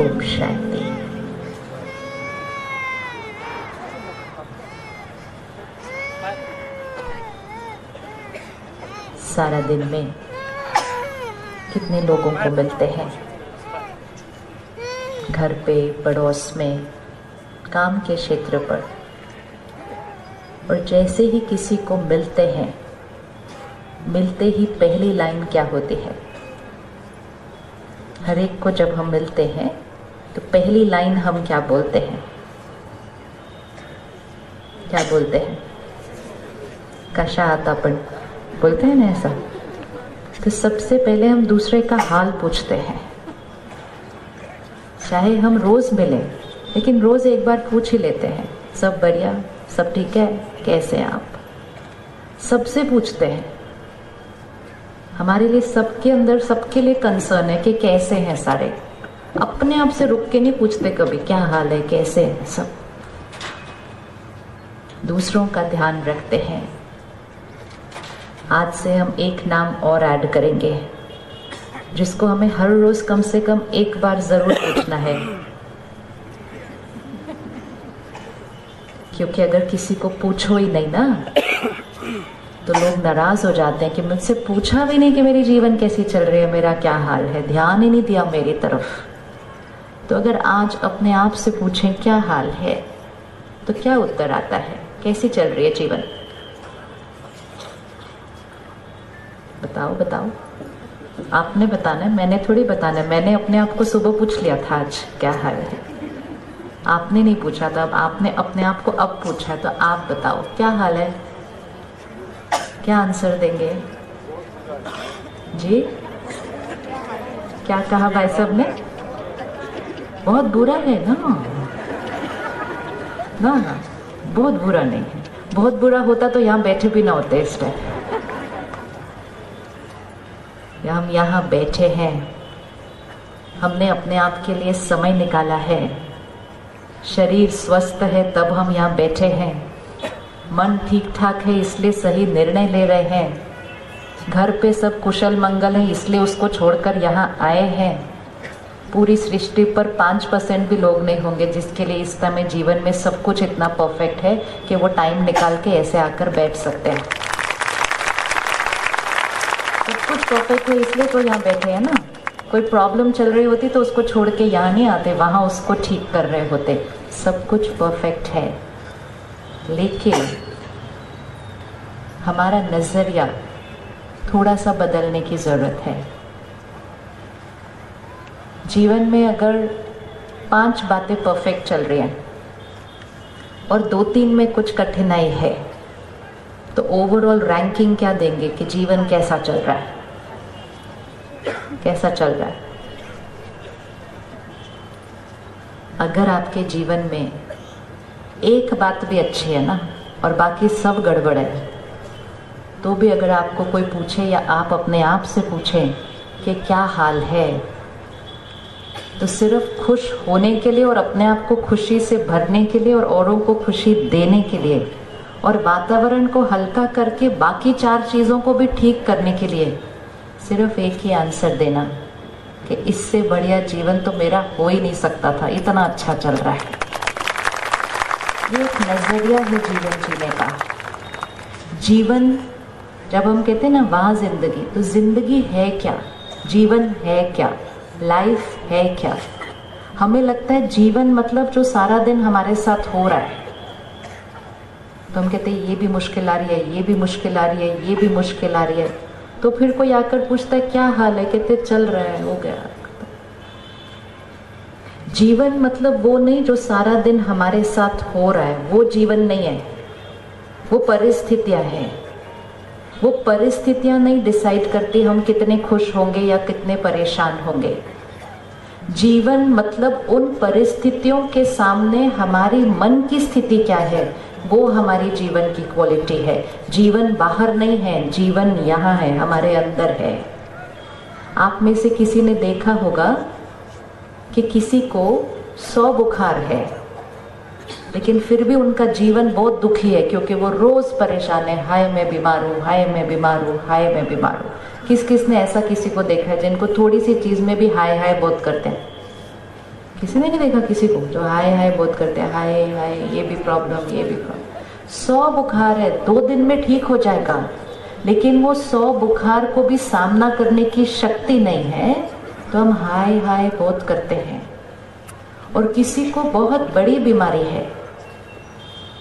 ओम शांति सारा दिन में कितने लोगों को मिलते हैं? घर पे, पड़ोस में, काम के क्षेत्र पर। और जैसे ही किसी को मिलते हैं, मिलते ही पहली लाइन क्या होती है? हर एक को जब हम मिलते हैं तो पहली लाइन हम क्या बोलते हैं? क्या बोलते हैं? कशा आता पण बोलते हैं ना ऐसा? तो सबसे पहले हम दूसरे का हाल पूछते हैं। चाहे हम रोज मिलें, लेकिन रोज एक बार पूछ ही लेते हैं। सब बढ़िया? सब ठीक है? कैसे हैं आप? सबसे पूछते हैं। हमारे लिए सबके अंदर सबके लिए कंसर्न है कि कैसे हैं सारे? अपने आप से रुक के नहीं पूछते कभी, क्या हाल है, कैसे हैं सब। दूसरों का ध्यान रखते हैं। आज से हम एक नाम और ऐड करेंगे, जिसको हमें हर रोज कम से कम एक बार ज़रूर पूछना है। क्योंकि अगर किसी को पूछो ही नहीं ना तो लोग नाराज़ हो जाते हैं कि मुझसे पूछा भी नहीं कि मेरी जीवन कैसी चल रही है, मेरा क्या हाल है। ध्यान ही नहीं दिया मेरी तरफ़। तो अगर आज अपने आप से पूछें, क्या हाल है? तो क्या उत्तर आता है? कैसी चल रही है जीवन? बताओ बताओ। आपने बताना मैंने थोड़ी बताना है। मैंने अपने आप को सुबह पूछ लिया था आज, क्या हाल है? आपने नहीं पूछा था, अब आपने अपने आप को अब पूछा है तो आप बताओ, क्या हाल है? क्या आंसर देंगे? जी? क्या कहा भाई साहब ने? बहुत बुरा है ना। ना ना, बहुत बुरा नहीं है। बहुत बुरा होता तो यहाँ बैठे भी ना होते इस टाइम हम यहाँ बैठे हैं। हमने अपने आप के लिए समय निकाला है। शरीर स्वस्थ है, तब हम यहाँ बैठे हैं। मन ठीक ठाक है, इसलिए सही निर्णय ले रहे हैं। घर पे सब कुशल मंगल है, इसलिए उसको छोड़कर यहाँ आए हैं। पूरी सृष्टि पर पाँच परसेंट भी लोग नहीं होंगे, जिसके लिए इस समय जीवन में सब कुछ इतना परफेक्ट है कि वो टाइम निकाल के ऐसे आकर बैठ सकते हैं। सब कुछ परफेक्ट है, इसलिए तो यहाँ बैठे हैं ना। कोई प्रॉब्लम चल रही होती तो उसको छोड़ के यहाँ नहीं आते, वहाँ उसको ठीक कर रहे होते। सब कुछ परफेक्ट है। लेकिन हमारा नज़रिया थोड़ा सा बदलने की ज़रूरत है। जीवन में अगर पाँच बातें परफेक्ट चल रही हैं, और दो तीन में कुछ कठिनाई है तो ओवरऑल रैंकिंग क्या देंगे कि जीवन कैसा चल रहा है? कैसा चल रहा है? अगर आपके जीवन में एक बात भी अच्छी है ना, और बाकी सब गड़बड़ है तो भी अगर आपको कोई पूछे या आप अपने आप से पूछें कि क्या हाल है तो सिर्फ़ खुश होने के लिए और अपने आप को खुशी से भरने के लिए और औरों को खुशी देने के लिए और वातावरण को हल्का करके बाकी चार चीज़ों को भी ठीक करने के लिए सिर्फ़ एक ही आंसर देना कि इससे बढ़िया जीवन तो मेरा हो ही नहीं सकता था, इतना अच्छा चल रहा है। ये एक नज़रिया है जीवन जीने का। जीवन, जब हम कहते हैं ना, वाह ज़िंदगी तो ज़िंदगी है क्या? जीवन है क्या? लाइफ है क्या? हमें लगता है जीवन मतलब जो सारा दिन हमारे साथ हो रहा है। तो हम कहते हैं, ये भी मुश्किल आ रही है, ये भी मुश्किल आ रही है, ये भी मुश्किल आ रही है। तो फिर कोई आकर पूछता है, क्या हाल है? कहते चल रहा है, हो गया। जीवन मतलब वो नहीं जो सारा दिन हमारे साथ हो रहा है, वो जीवन नहीं है। वो परिस्थितियाँ हैं। वो परिस्थितियाँ नहीं डिसाइड करती हम कितने खुश होंगे या कितने परेशान होंगे। जीवन मतलब उन परिस्थितियों के सामने हमारी मन की स्थिति क्या है? वो हमारी जीवन की क्वालिटी है। जीवन बाहर नहीं है, जीवन यहाँ है, हमारे अंदर है। आप में से किसी ने देखा होगा कि किसी को सौ बुखार है, लेकिन फिर भी उनका जीवन बहुत दुखी है, क्योंकि वो रोज परेशान है, हाय मैं बीमार हूँ, हाय मैं बीमार हूँ, हाय मैं बीमार हूँ। किस किस ने ऐसा किसी को देखा है जिनको थोड़ी सी चीज़ में भी हाय हाय बहुत करते हैं? किसी ने नहीं देखा किसी को? जो हाय हाय बहुत करते हैं हाय हाय ये भी प्रॉब्लम ये भी प्रॉब्लम सौ बुखार है दो दिन में ठीक हो जाएगा लेकिन वो सौ बुखार को भी सामना करने की शक्ति नहीं है तो हम हाय हाय बहुत करते हैं। और किसी को बहुत बड़ी बीमारी है।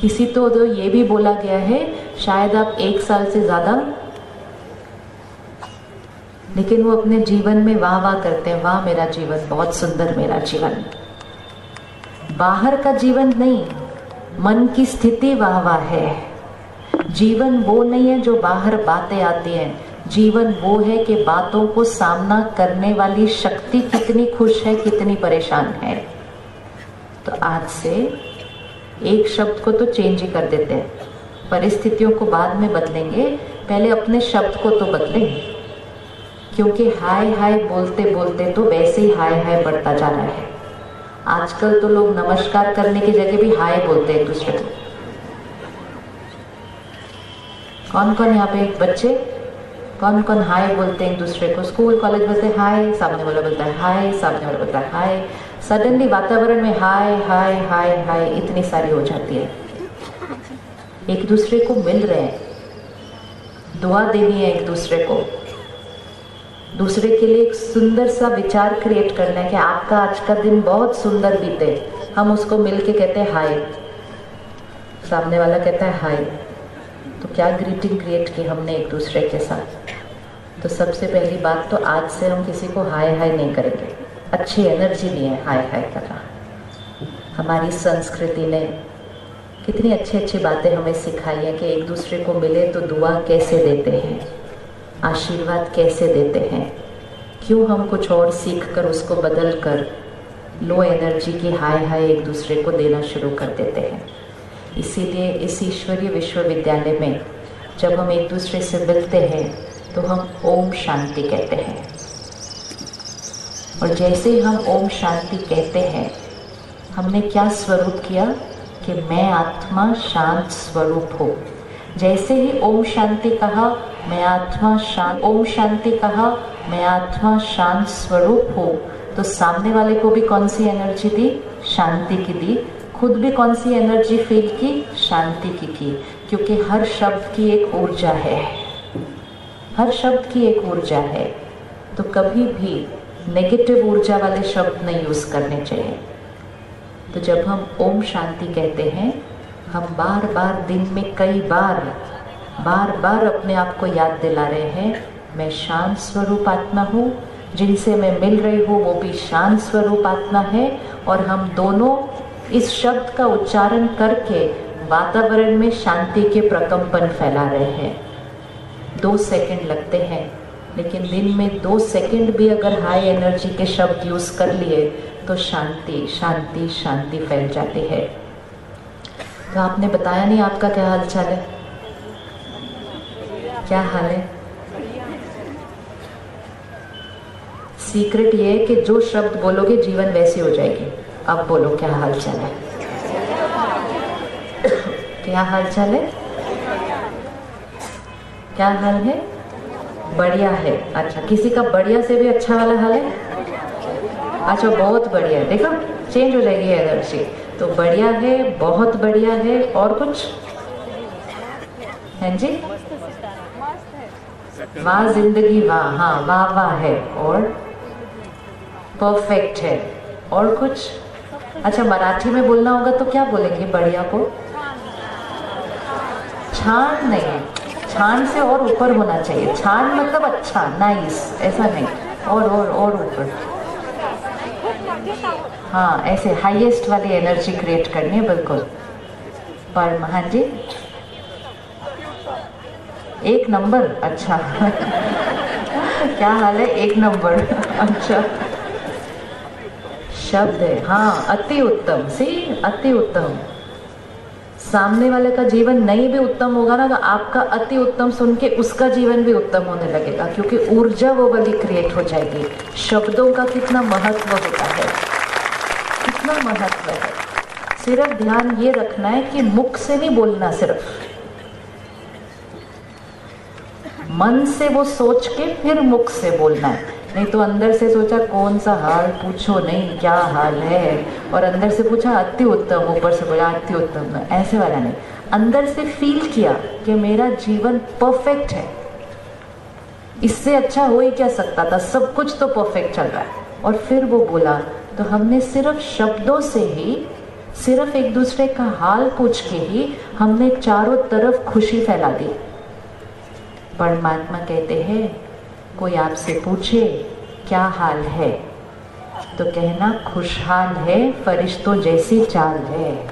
किसी तो, तो ये भी बोला गया है शायद आप एक साल से ज़्यादा लेकिन वो अपने जीवन में वाह वाह करते हैं, वाह, मेरा जीवन, बहुत सुंदर मेरा जीवन. बाहर का जीवन नहीं, मन की स्थिति वाह वाह है। जीवन वो नहीं है जो बाहर बातें आती हैं। जीवन वो है कि बातों को सामना करने वाली शक्ति कितनी खुश है, कितनी परेशान है। तो आज से एक शब्द को तो चेंज ही कर देते हैं। परिस्थितियों को बाद में बदलेंगे, पहले अपने शब्द को तो बदलें क्योंकि हाय हाय बोलते बोलते तो वैसे ही हाय हाय बढ़ता जा रहा है। आजकल तो लोग नमस्कार करने की जगह भी हाय बोलते हैं दूसरे को। कौन कौन यहाँ पे बच्चे? कौन कौन हाय बोलते हैं दूसरे को? स्कूल, कॉलेज बोलते हाय, सामने वाला बोलता है हाय, सामने वाला बोलता है हाय। सडनली वातावरण में हाय हाय हाय हाय इतनी सारी हो जाती है। एक दूसरे को मिल रहे हैं। दुआ देनी है एक दूसरे को। दूसरे के लिए एक सुंदर सा विचार क्रिएट करना है कि आपका आज का दिन बहुत सुंदर बीते। हम उसको मिल के कहते हैं हाय सामने वाला कहता है हाय तो क्या ग्रीटिंग क्रिएट की हमने एक दूसरे के साथ? तो सबसे पहली बात तो आज से हम किसी को हाय हाय नहीं करेंगे। अच्छी एनर्जी नहीं है हाय हाय करना हमारी संस्कृति ने कितनी अच्छी अच्छी बातें हमें सिखाई है कि एक दूसरे को मिले तो दुआ कैसे देते हैं। आशीर्वाद कैसे देते हैं? क्यों हम कुछ और सीख कर उसको बदल कर लो एनर्जी की हाय हाय एक दूसरे को देना शुरू कर देते हैं? इसीलिए इस ईश्वरीय विश्वविद्यालय में जब हम एक दूसरे से मिलते हैं तो हम ओम शांति कहते हैं। और जैसे ही हम ओम शांति कहते हैं, हमने क्या स्वरूप किया कि मैं आत्मा शांत स्वरूप हूँ? जैसे ही ओम शांति कहा मैं आत्मा शांत ओम शांति कहा मैं आत्मा शांत स्वरूप हूँ। तो सामने वाले को भी कौन सी एनर्जी दी? शांति की दी। खुद भी कौन सी एनर्जी फील की? शांति की की। क्योंकि हर शब्द की एक ऊर्जा है। हर शब्द की एक ऊर्जा है। तो कभी भी नेगेटिव ऊर्जा वाले शब्द नहीं यूज़ करने चाहिए। तो जब हम ओम शांति कहते हैं, हम बार बार दिन में कई बार बार बार अपने आप को याद दिला रहे हैं। मैं शांत स्वरूप आत्मा हूँ। जिनसे मैं मिल रही हूँ, वो भी शांत स्वरूप आत्मा है। और हम दोनों इस शब्द का उच्चारण करके वातावरण में शांति के प्रकंपन फैला रहे हैं। दो सेकंड लगते हैं, लेकिन दिन में दो सेकंड भी अगर हाई एनर्जी के शब्द यूज़ कर लिए तो शांति शांति शांति फैल जाती है। तो आपने बताया नहीं आपका क्या हाल चाल है? क्या हाल है? सीक्रेट ये है कि जो शब्द बोलोगे, जीवन वैसी हो जाएगी। अब बोलो, क्या हाल चाल है? क्या हाल चाल है? क्या हाल है? बढ़िया है। अच्छा किसी का बढ़िया से भी अच्छा वाला हाल है? अच्छा बहुत बढ़िया। है देखो चेंज हो जाएगी एनर्जी तो बढ़िया है, बहुत बढ़िया है, और कुछ? है जी? वाह ज़िंदगी वाह हाँ वाह वाह है, और परफेक्ट है, और कुछ? अच्छा मराठी में बोलना होगा तो क्या बोलेंगे बढ़िया को? छान नहीं, छान से और ऊपर होना चाहिए, छान मतलब अच्छा नाइस ऐसा नहीं, और और और ऊपर। हाँ ऐसे हाईएस्ट वाली एनर्जी क्रिएट करनी है, बिल्कुल। पर हाँ जी? एक नंबर अच्छा। क्या हाल है? एक नंबर अच्छा। शब्द है हाँ अति उत्तम, सी, अति उत्तम। सामने वाले का जीवन नहीं भी उत्तम होगा ना तो आपका अति उत्तम सुन के उसका जीवन भी उत्तम होने लगेगा, क्योंकि ऊर्जा वो वाली क्रिएट हो जाएगी। शब्दों का कितना महत्व होता है। कितना महत्व है। सिर्फ़ ध्यान ये रखना है कि मुख से नहीं बोलना सिर्फ़। मन से वो सोच के फिर मुख से बोलना है। नहीं तो अंदर से सोचा, कौन सा हाल पूछो? नहीं, क्या हाल है? और अंदर से पूछा, अति उत्तम, ऊपर से बोला, अति उत्तम। ऐसे वाला नहीं। अंदर से फील किया कि मेरा जीवन परफेक्ट है। इससे अच्छा हो ही क्या सकता था? सब कुछ तो परफेक्ट चल रहा है। और फिर वो बोला तो हमने सिर्फ़ शब्दों से ही, सिर्फ़ एक दूसरे का हाल पूछ के ही हमने चारों तरफ़ खुशी फैला दी। परमात्मा कहते हैं, कोई आपसे पूछे, क्या हाल है? तो कहना, खुशहाल है, फरिश्तों जैसी चाल है।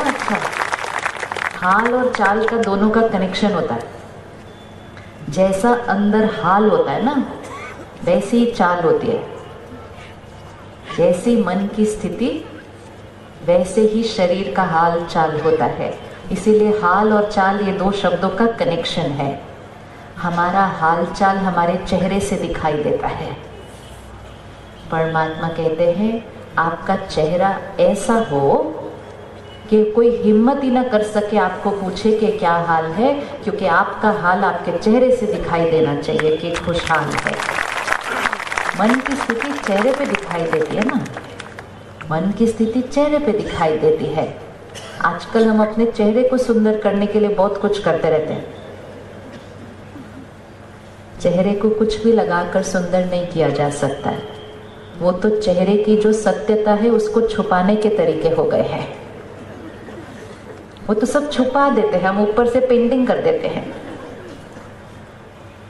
अच्छा। हाल और चाल का दोनों का कनेक्शन होता है। जैसा अंदर हाल होता है ना, वैसी चाल होती है। जैसी मन की स्थिति, वैसे ही शरीर का हाल चाल होता है। इसीलिए हाल और चाल ये दो शब्दों का कनेक्शन है। हमारा हाल चाल हमारे चेहरे से दिखाई देता है। परमात्मा कहते हैं, आपका चेहरा ऐसा हो कि कोई हिम्मत ही ना कर सके आपको पूछे कि क्या हाल है, क्योंकि आपका हाल आपके चेहरे से दिखाई देना चाहिए कि खुशहाल है। मन की स्थिति चेहरे पे दिखाई देती है ना? मन की स्थिति चेहरे पे दिखाई देती है। आजकल हम अपने चेहरे को सुंदर करने के लिए बहुत कुछ करते रहते हैं। चेहरे को कुछ भी लगाकर सुंदर नहीं किया जा सकता है। वो तो चेहरे की जो सत्यता है, उसको छुपाने के तरीके हो गए हैं। वो तो सब छुपा देते हैं, हम ऊपर से पेंटिंग कर देते हैं।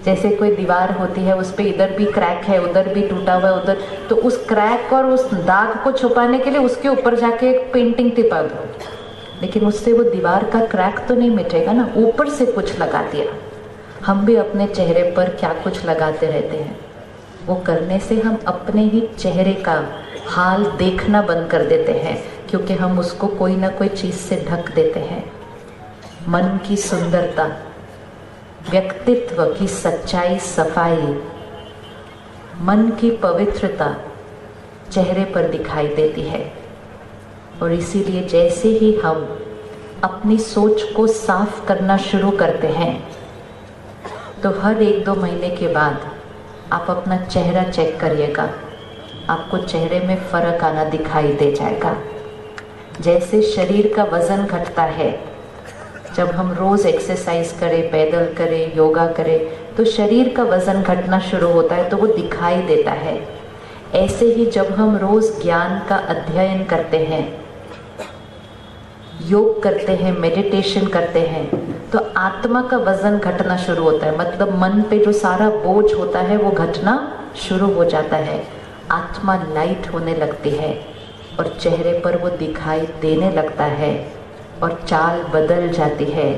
जैसे कोई दीवार होती है, उस पर इधर भी क्रैक है, उधर भी टूटा हुआ है, उधर तो उस क्रैक और उस दाग को छुपाने के लिए उसके ऊपर जाके एक पेंटिंग टिपा दो। लेकिन उससे वो दीवार का क्रैक तो नहीं मिटेगा ना, ऊपर से कुछ लगा दिया। हम भी अपने चेहरे पर क्या कुछ लगाते रहते हैं। वो करने से हम अपने ही चेहरे का हाल देखना बंद कर देते हैं, क्योंकि हम उसको कोई ना कोई चीज़ से ढक देते हैं। मन की सुंदरता, व्यक्तित्व की सच्चाई, सफ़ाई, मन की पवित्रता चेहरे पर दिखाई देती है। और इसीलिए जैसे ही हम अपनी सोच को साफ़ करना शुरू करते हैं तो हर एक दो महीने के बाद आप अपना चेहरा चेक करिएगा। आपको चेहरे में फ़र्क आना दिखाई दे जाएगा। जैसे शरीर का वज़न घटता है, जब हम रोज एक्सरसाइज करें, पैदल करें, योगा करें तो शरीर का वज़न घटना शुरू होता है तो वो दिखाई देता है। ऐसे ही जब हम रोज ज्ञान का अध्ययन करते हैं योग करते हैं मेडिटेशन करते हैं तो आत्मा का वज़न घटना शुरू होता है। मतलब मन पे जो सारा बोझ होता है, वो घटना शुरू हो जाता है। आत्मा लाइट होने लगती है और चेहरे पर वो दिखाई देने लगता है और चाल बदल जाती है।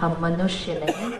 हम मनुष्य नहीं